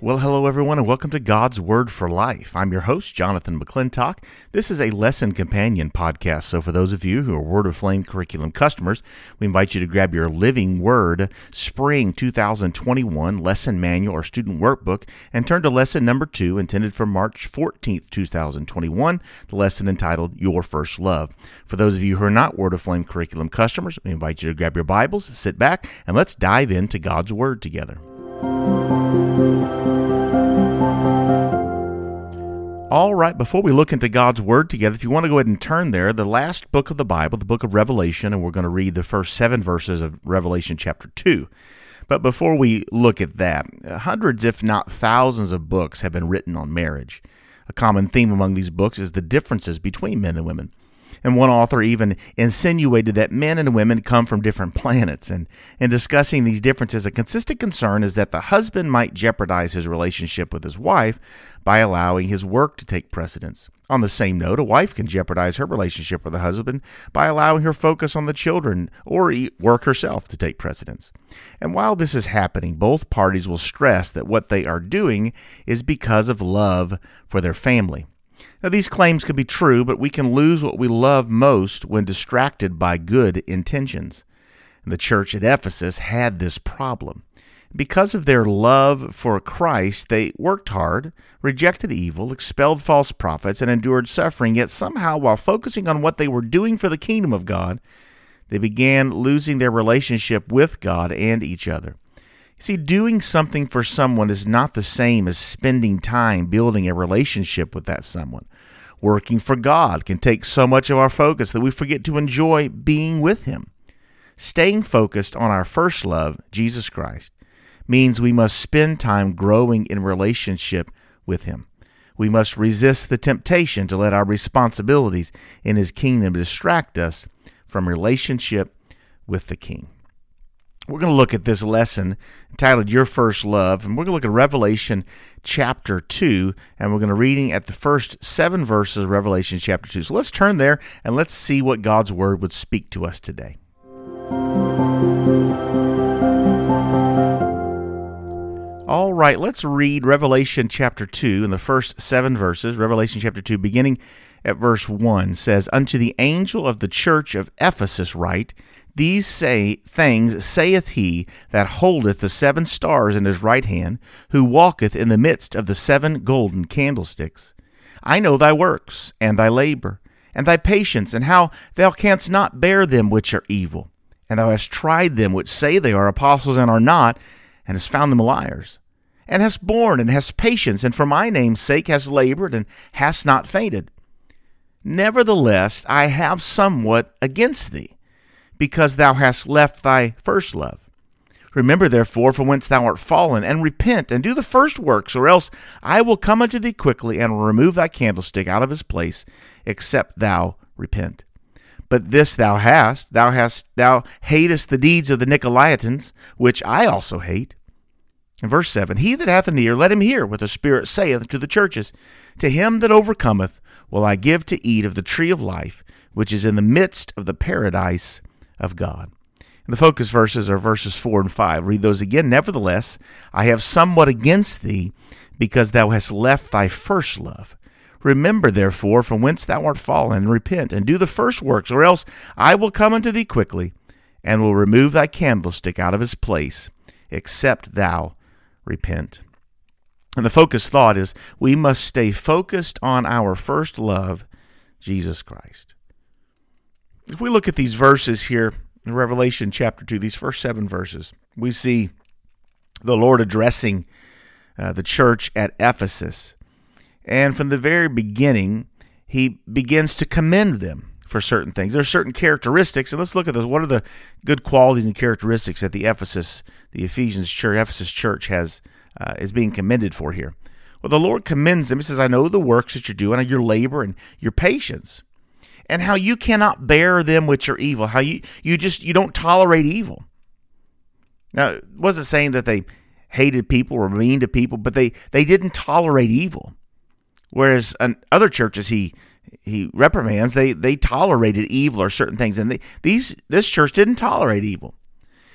Well, hello everyone, and welcome to God's Word for Life. I'm your host, Jonathan McClintock. This is a lesson companion podcast. So, for those of you who are Word Aflame curriculum customers, we invite you to grab your Living Word Spring 2021 lesson manual or student workbook and turn to lesson number two, intended for March 14th, 2021, the lesson entitled Your First Love. For those of you who are not Word Aflame curriculum customers, we invite you to grab your Bibles, sit back, and let's dive into God's Word together. All right, before we look into God's Word together, if you want to go ahead and turn there, the last book of the Bible, the book of Revelation, and we're going to read the first seven verses of Revelation chapter 2. But before we look at that, uh, hundreds, if not thousands, of books have been written on marriage. A common theme among these books is the differences between men and women. And one author even insinuated that men and women come from different planets. And in discussing these differences, a consistent concern is that the husband might jeopardize his relationship with his wife by allowing his work to take precedence. On the same note, a wife can jeopardize her relationship with a husband by allowing her focus on the children or work herself to take precedence. And while this is happening, both parties will stress that what they are doing is because of love for their family. Now, these claims can be true, but we can lose what we love most when distracted by good intentions. And the church at Ephesus had this problem. Because of their love for Christ, they worked hard, rejected evil, expelled false prophets, and endured suffering, yet somehow, while focusing on what they were doing for the kingdom of God, they began losing their relationship with God and each other. See, doing something for someone is not the same as spending time building a relationship with that someone. Working for God can take so much of our focus that we forget to enjoy being with Him. Staying focused on our first love, Jesus Christ, means we must spend time growing in relationship with Him. We must resist the temptation to let our responsibilities in His kingdom distract us from relationship with the King. We're going to look at this lesson entitled Your First Love, and we're going to look at Revelation chapter 2, and we're going to reading at the first seven verses of Revelation chapter 2. So let's turn there and let's see what God's Word would speak to us today. All right, let's read Revelation chapter 2 in the first seven verses. Revelation chapter 2, beginning at verse 1, says, Unto the angel of the church of Ephesus write, these say things saith he that holdeth the seven stars in his right hand, who walketh in the midst of the seven golden candlesticks. I know thy works, and thy labor, and thy patience, and how thou canst not bear them which are evil. And thou hast tried them which say they are apostles and are not, and hast found them liars. And hast borne, and hast patience, and for my name's sake hast labored, and hast not fainted. Nevertheless, I have somewhat against thee because thou hast left thy first love. Remember therefore from whence thou art fallen, and repent, and do the first works, or else I will come unto thee quickly, and will remove thy candlestick out of his place, except thou repent. But this thou hast, thou hast thou hatest the deeds of the Nicolaitans, which I also hate. In verse 7, He that hath an ear, let him hear what the Spirit saith to the churches. To him that overcometh will I give to eat of the tree of life, which is in the midst of the paradise of God. And the focus verses are verses 4 and 5. Read those again. Nevertheless, I have somewhat against thee, because thou hast left thy first love. Remember, therefore, from whence thou art fallen, and repent, and do the first works, or else I will come unto thee quickly, and will remove thy candlestick out of his place, except thou repent. And the focus thought is we must stay focused on our first love, Jesus Christ if we look at these verses here in Revelation chapter 2, these first seven verses, we see the Lord addressing uh, the church at Ephesus. And from the very beginning, he begins to commend them for certain things. There are certain characteristics, and let's look at those. What are the good qualities and characteristics that the Ephesus, the Ephesians church, Ephesus church has uh, is being commended for here? Well, the Lord commends them. He says, I know the works that you're doing, your labor and your patience, and how you cannot bear them which are evil. How you, you just you don't tolerate evil. Now, it wasn't saying that they hated people or mean to people, but they, they didn't tolerate evil. Whereas in other churches he he reprimands, they they tolerated evil or certain things, and they, these this church didn't tolerate evil.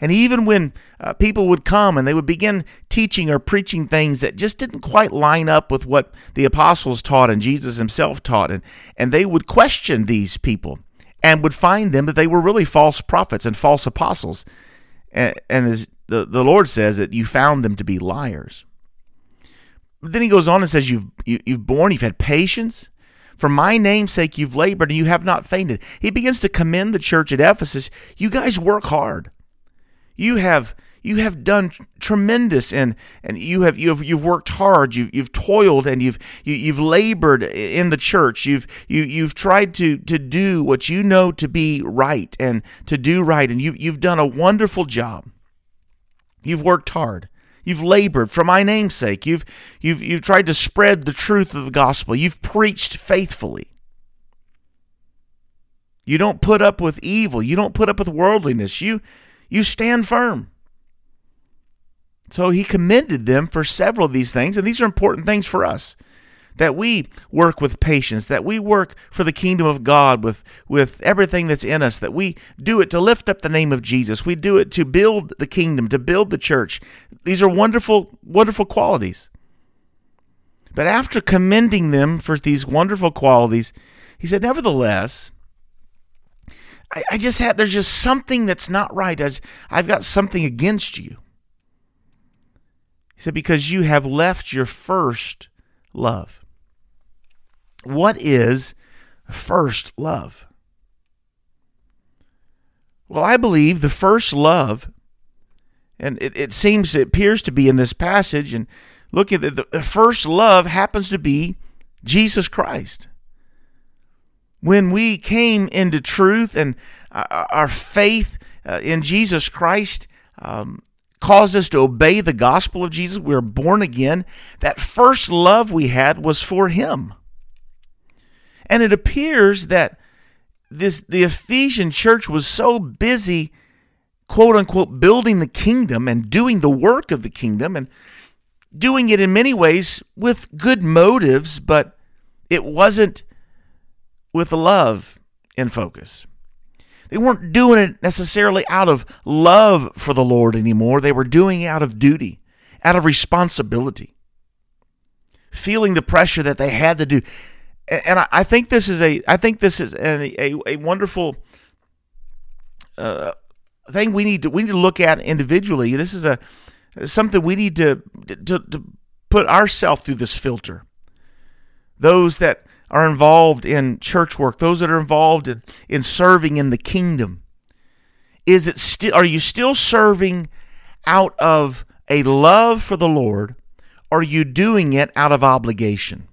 And even when uh, people would come and they would begin teaching or preaching things that just didn't quite line up with what the apostles taught and Jesus himself taught, and, and they would question these people and would find them that they were really false prophets and false apostles. And, and as the, the Lord says, that you found them to be liars. But then he goes on and says, You've, you, have you have borne, you've had patience. For my name's sake, you've labored and you have not fainted. He begins to commend the church at Ephesus. You guys work hard. You have you have done tremendous and and you have you have you've worked hard you you've toiled and you've you, you've labored in the church you've you you've tried to to do what you know to be right and to do right and you you've done a wonderful job you've worked hard You've labored for my name's sake. You've, you've, you've tried to spread the truth of the gospel. You've preached faithfully. You don't put up with evil. You don't put up with worldliness. You, you stand firm. So he commended them for several of these things, and these are important things for us. That we work with patience, that we work for the kingdom of God with, with everything that's in us, that we do it to lift up the name of Jesus. We do it to build the kingdom, to build the church. These are wonderful, wonderful qualities. But after commending them for these wonderful qualities, he said, Nevertheless, I, I just had there's just something that's not right. As I've got something against you. He said, because you have left your first love. What is first love? Well, I believe the first love, and it, it seems, it appears to be in this passage, and look at the, the first love happens to be Jesus Christ when we came into truth and our faith uh, in Jesus Christ um, caused us to obey the gospel of Jesus, we were born again. That first love we had was for Him. And it appears that this the Ephesian church was so busy, quote unquote, building the kingdom and doing the work of the kingdom and doing it in many ways with good motives, but it wasn't with love in focus. They weren't doing it necessarily out of love for the Lord anymore. They were doing it out of duty, out of responsibility, feeling the pressure that they had to do. And I think this is a, I think this is a, a, a wonderful uh, thing we need to we need to look at individually. This is a something we need to to, to put ourselves through this filter. Those that are involved in church work, those that are involved in, in serving in the kingdom, is it still are you still serving out of a love for the Lord? Or are you doing it out of obligation?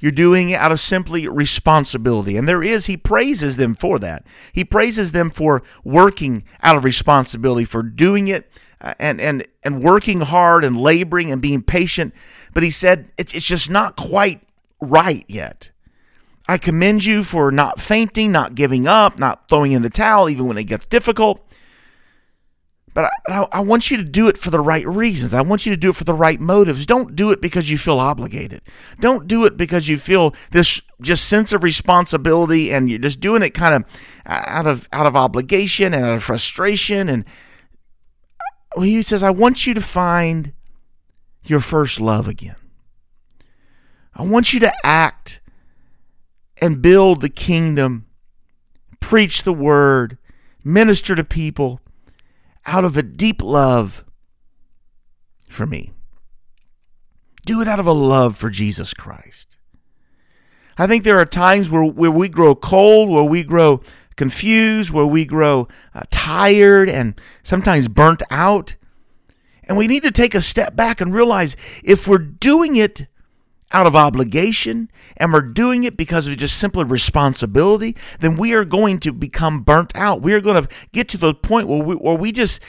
You're doing it out of simply responsibility. And there is, he praises them for that. He praises them for working out of responsibility, for doing it uh, and, and, and working hard and laboring and being patient. But he said it's, it's just not quite right yet. I commend you for not fainting, not giving up, not throwing in the towel, even when it gets difficult. But I, I, want you to do it for the right reasons. I want you to do it for the right motives. Don't do it because you feel obligated. Don't do it because you feel this just sense of responsibility and you're just doing it kind of out of out of obligation and out of frustration. And he says, I want you to find your first love again. I want you to act and build the kingdom, preach the word, minister to people out of a deep love for me. Do it out of a love for Jesus Christ. I think there are times where, where we grow cold, where we grow confused, where we grow uh, tired and sometimes burnt out. And we need to take a step back and realize if we're doing it out of obligation and we're doing it because of just simply responsibility, then we are going to become burnt out. We are going to get to the point where we, where we just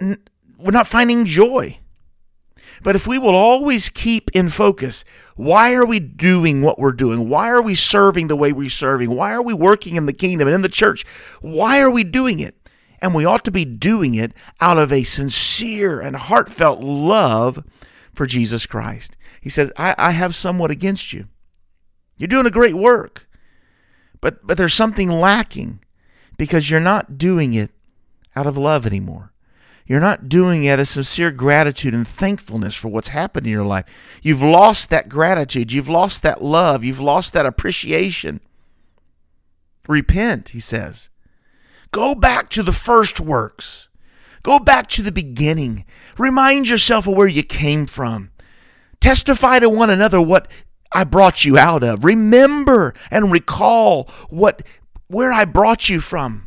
we're not finding joy. But if we will always keep in focus, why are we doing what we're doing? Why are we serving the way we're serving? Why are we working in the kingdom and in the church? Why are we doing it? And we ought to be doing it out of a sincere and heartfelt love for Jesus Christ. He says, I, I have somewhat against you. You're doing a great work, but, but there's something lacking because you're not doing it out of love anymore. You're not doing it out of sincere gratitude and thankfulness for what's happened in your life. You've lost that gratitude. You've lost that love. You've lost that appreciation. Repent, he says. Go back to the first works. Go back to the beginning. Remind yourself of where you came from. Testify to one another what I brought you out of. Remember and recall what where I brought you from.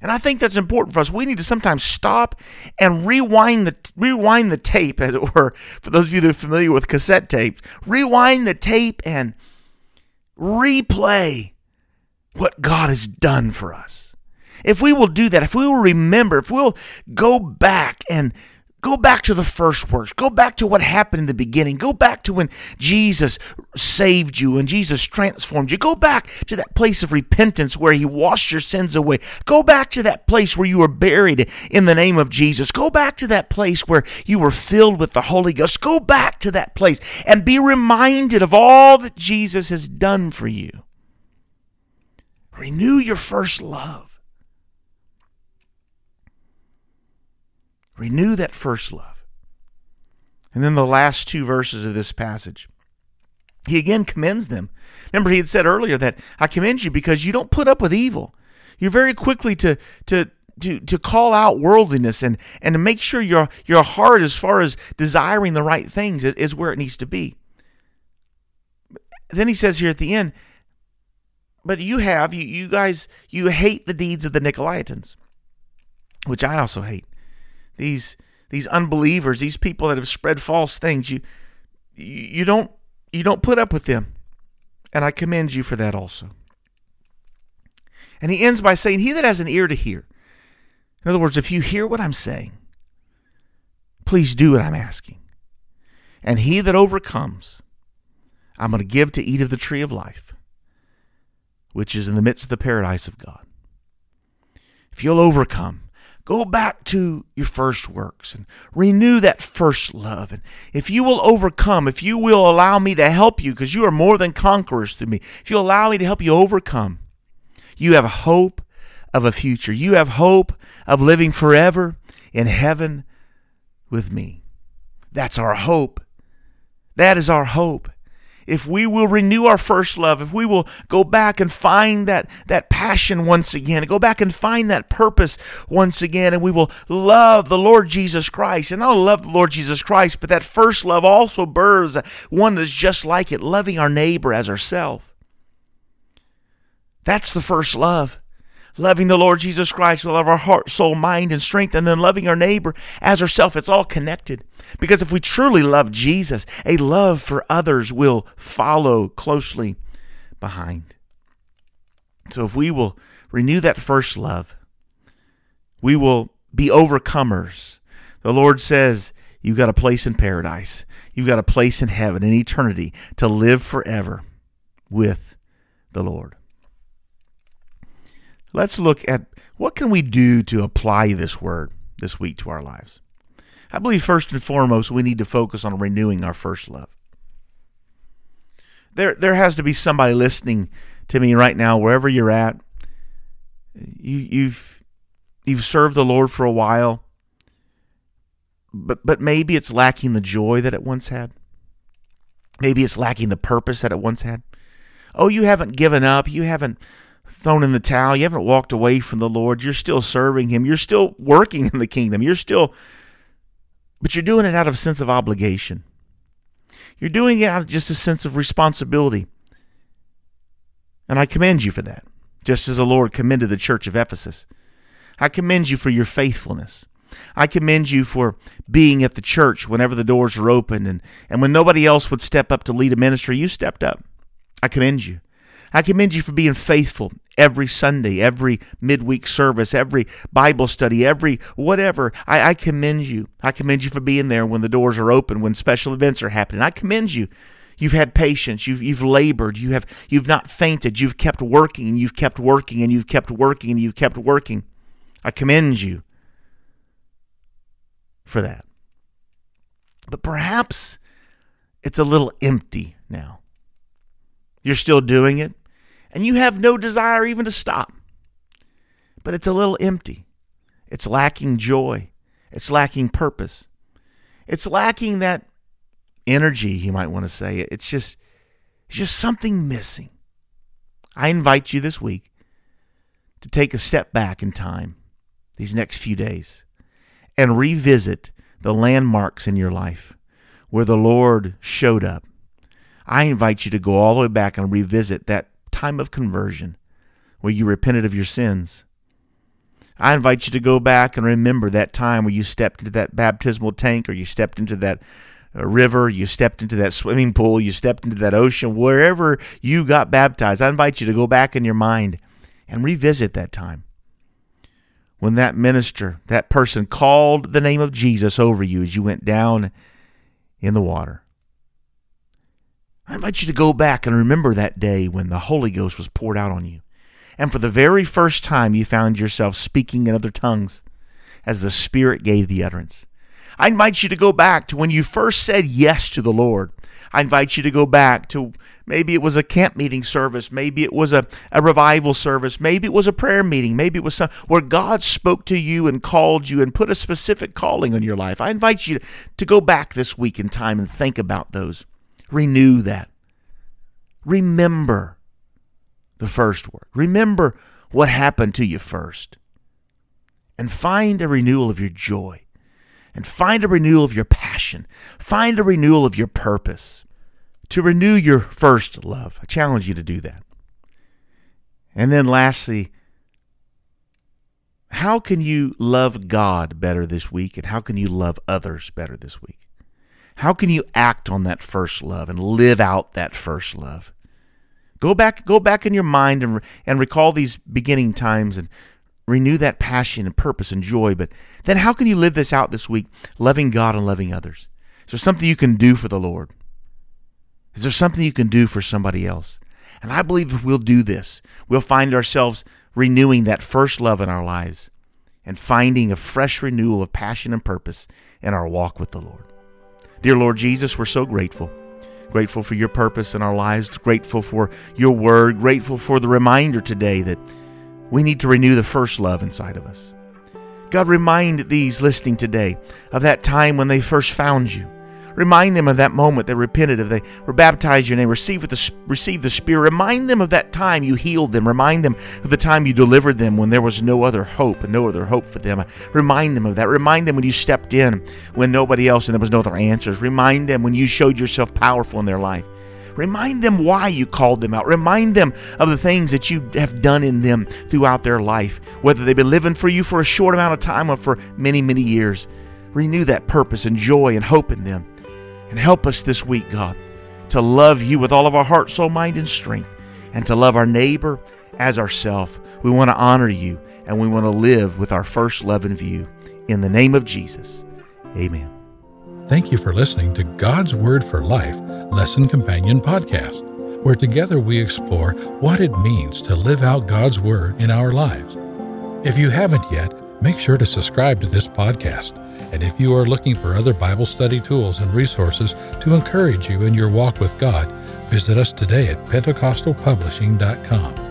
And I think that's important for us. We need to sometimes stop and rewind the rewind the tape, as it were. For those of you that are familiar with cassette tapes, rewind the tape and replay what God has done for us. If we will do that, if we will remember, if we'll go back and Go back to the first works. Go back to what happened in the beginning. Go back to when Jesus saved you and Jesus transformed you. Go back to that place of repentance where he washed your sins away. Go back to that place where you were buried in the name of Jesus. Go back to that place where you were filled with the Holy Ghost. Go back to that place and be reminded of all that Jesus has done for you. Renew your first love. Renew that first love. And then the last two verses of this passage. He again commends them. Remember, he had said earlier that I commend you because you don't put up with evil. You're very quickly to to to to call out worldliness and and to make sure your your heart, as far as desiring the right things, is, is where it needs to be. Then he says here at the end, but you have you you guys you hate the deeds of the Nicolaitans, which I also hate these these unbelievers, these people that have spread false things, you you don't you don't put up with them. And I commend you for that also. And he ends by saying, He that has an ear to hear. In other words, if you hear what I'm saying, please do what I'm asking. And he that overcomes, I'm going to give to eat of the tree of life, which is in the midst of the paradise of God. If you'll overcome, Go back to your first works and renew that first love. And if you will overcome, if you will allow me to help you, because you are more than conquerors through me, if you allow me to help you overcome, you have hope of a future. You have hope of living forever in heaven with me. That's our hope. That is our hope if we will renew our first love, if we will go back and find that, that passion once again, go back and find that purpose once again, and we will love the Lord Jesus Christ. And not love the Lord Jesus Christ, but that first love also births one that's just like it, loving our neighbor as ourselves. That's the first love loving the Lord Jesus Christ with all of our heart, soul, mind, and strength, and then loving our neighbor as ourselves. It's all connected. Because if we truly love Jesus, a love for others will follow closely behind. So if we will renew that first love, we will be overcomers. The Lord says, You've got a place in paradise. You've got a place in heaven, in eternity, to live forever with the Lord let's look at what can we do to apply this word this week to our lives. I believe first and foremost we need to focus on renewing our first love. There there has to be somebody listening to me right now wherever you're at. You you've you've served the Lord for a while. But but maybe it's lacking the joy that it once had. Maybe it's lacking the purpose that it once had. Oh, you haven't given up. You haven't thrown in the towel. You haven't walked away from the Lord. You're still serving Him. You're still working in the kingdom. You're still, but you're doing it out of a sense of obligation. You're doing it out of just a sense of responsibility. And I commend you for that, just as the Lord commended the church of Ephesus. I commend you for your faithfulness. I commend you for being at the church whenever the doors were open and, and when nobody else would step up to lead a ministry, you stepped up. I commend you. I commend you for being faithful every Sunday, every midweek service, every Bible study, every whatever. I, I, commend you. I commend you for being there when the doors are open, when special events are happening. I commend you. You've had patience. You've you've labored. You have you've not fainted. You've kept working and you've kept working and you've kept working and you've kept working. I commend you for that. But perhaps it's a little empty now. You're still doing it, and you have no desire even to stop. But it's a little empty. It's lacking joy. It's lacking purpose. It's lacking that energy, you might want to say. It's just it's just something missing. I invite you this week to take a step back in time these next few days and revisit the landmarks in your life where the Lord showed up. I invite you to go all the way back and revisit that time of conversion where you repented of your sins. I invite you to go back and remember that time where you stepped into that baptismal tank or you stepped into that uh, river, you stepped into that swimming pool, you stepped into that ocean, wherever you got baptized. I invite you to go back in your mind and revisit that time when that minister, that person called the name of Jesus over you as you went down in the water. I invite you to go back and remember that day when the Holy Ghost was poured out on you. And for the very first time, you found yourself speaking in other tongues as the Spirit gave the utterance. I invite you to go back to when you first said yes to the Lord I invite you to go back to maybe it was a camp meeting service, maybe it was a, a revival service, maybe it was a prayer meeting, maybe it was some where God spoke to you and called you and put a specific calling on your life. I invite you to go back this week in time and think about those. Renew that. Remember the first word. Remember what happened to you first. And find a renewal of your joy and find a renewal of your passion. Find a renewal of your purpose. To renew your first love. I challenge you to do that. And then lastly, how can you love God better this week and how can you love others better this week? How can you act on that first love and live out that first love? Go back go back in your mind and and recall these beginning times and renew that passion and purpose and joy. But then how can you live this out this week, loving God and loving others? Is there something you can do for the Lord? Is there something you can do for somebody else? And I believe if we'll do this, we'll find ourselves renewing that first love in our lives and finding a fresh renewal of passion and purpose in our walk with the Lord. Dear Lord Jesus, we're so grateful. Grateful for your purpose in our lives, grateful for your word, grateful for the reminder today that we need to renew the first love inside of us. God, remind these listening today of that time when they first found you. Remind them of that moment they repented, of they were baptized in your name, received the, received the Spirit. Remind them of that time you healed them. Remind them of the time you delivered them when there was no other hope and no other hope for them. Remind them of that. Remind them when you stepped in when nobody else and there was no other answers. Remind them when you showed yourself powerful in their life. Remind them why you called them out. Remind them of the things that you have done in them throughout their life, whether they've been living for you for a short amount of time or for many, many years. Renew that purpose and joy and hope in them. And help us this week, God, to love you with all of our heart, soul, mind, and strength, and to love our neighbor as ourself. We want to honor you and we want to live with our first love in view. In the name of Jesus, amen. Thank you for listening to God's Word for Life Lesson Companion podcast, where together we explore what it means to live out God's Word in our lives. If you haven't yet, make sure to subscribe to this podcast. And if you are looking for other Bible study tools and resources to encourage you in your walk with God, visit us today at PentecostalPublishing.com.